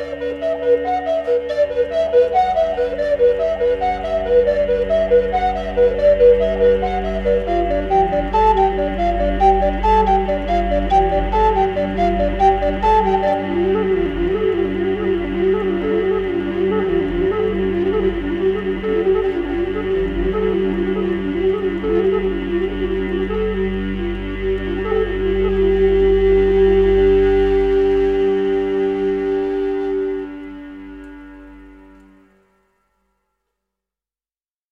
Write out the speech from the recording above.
Música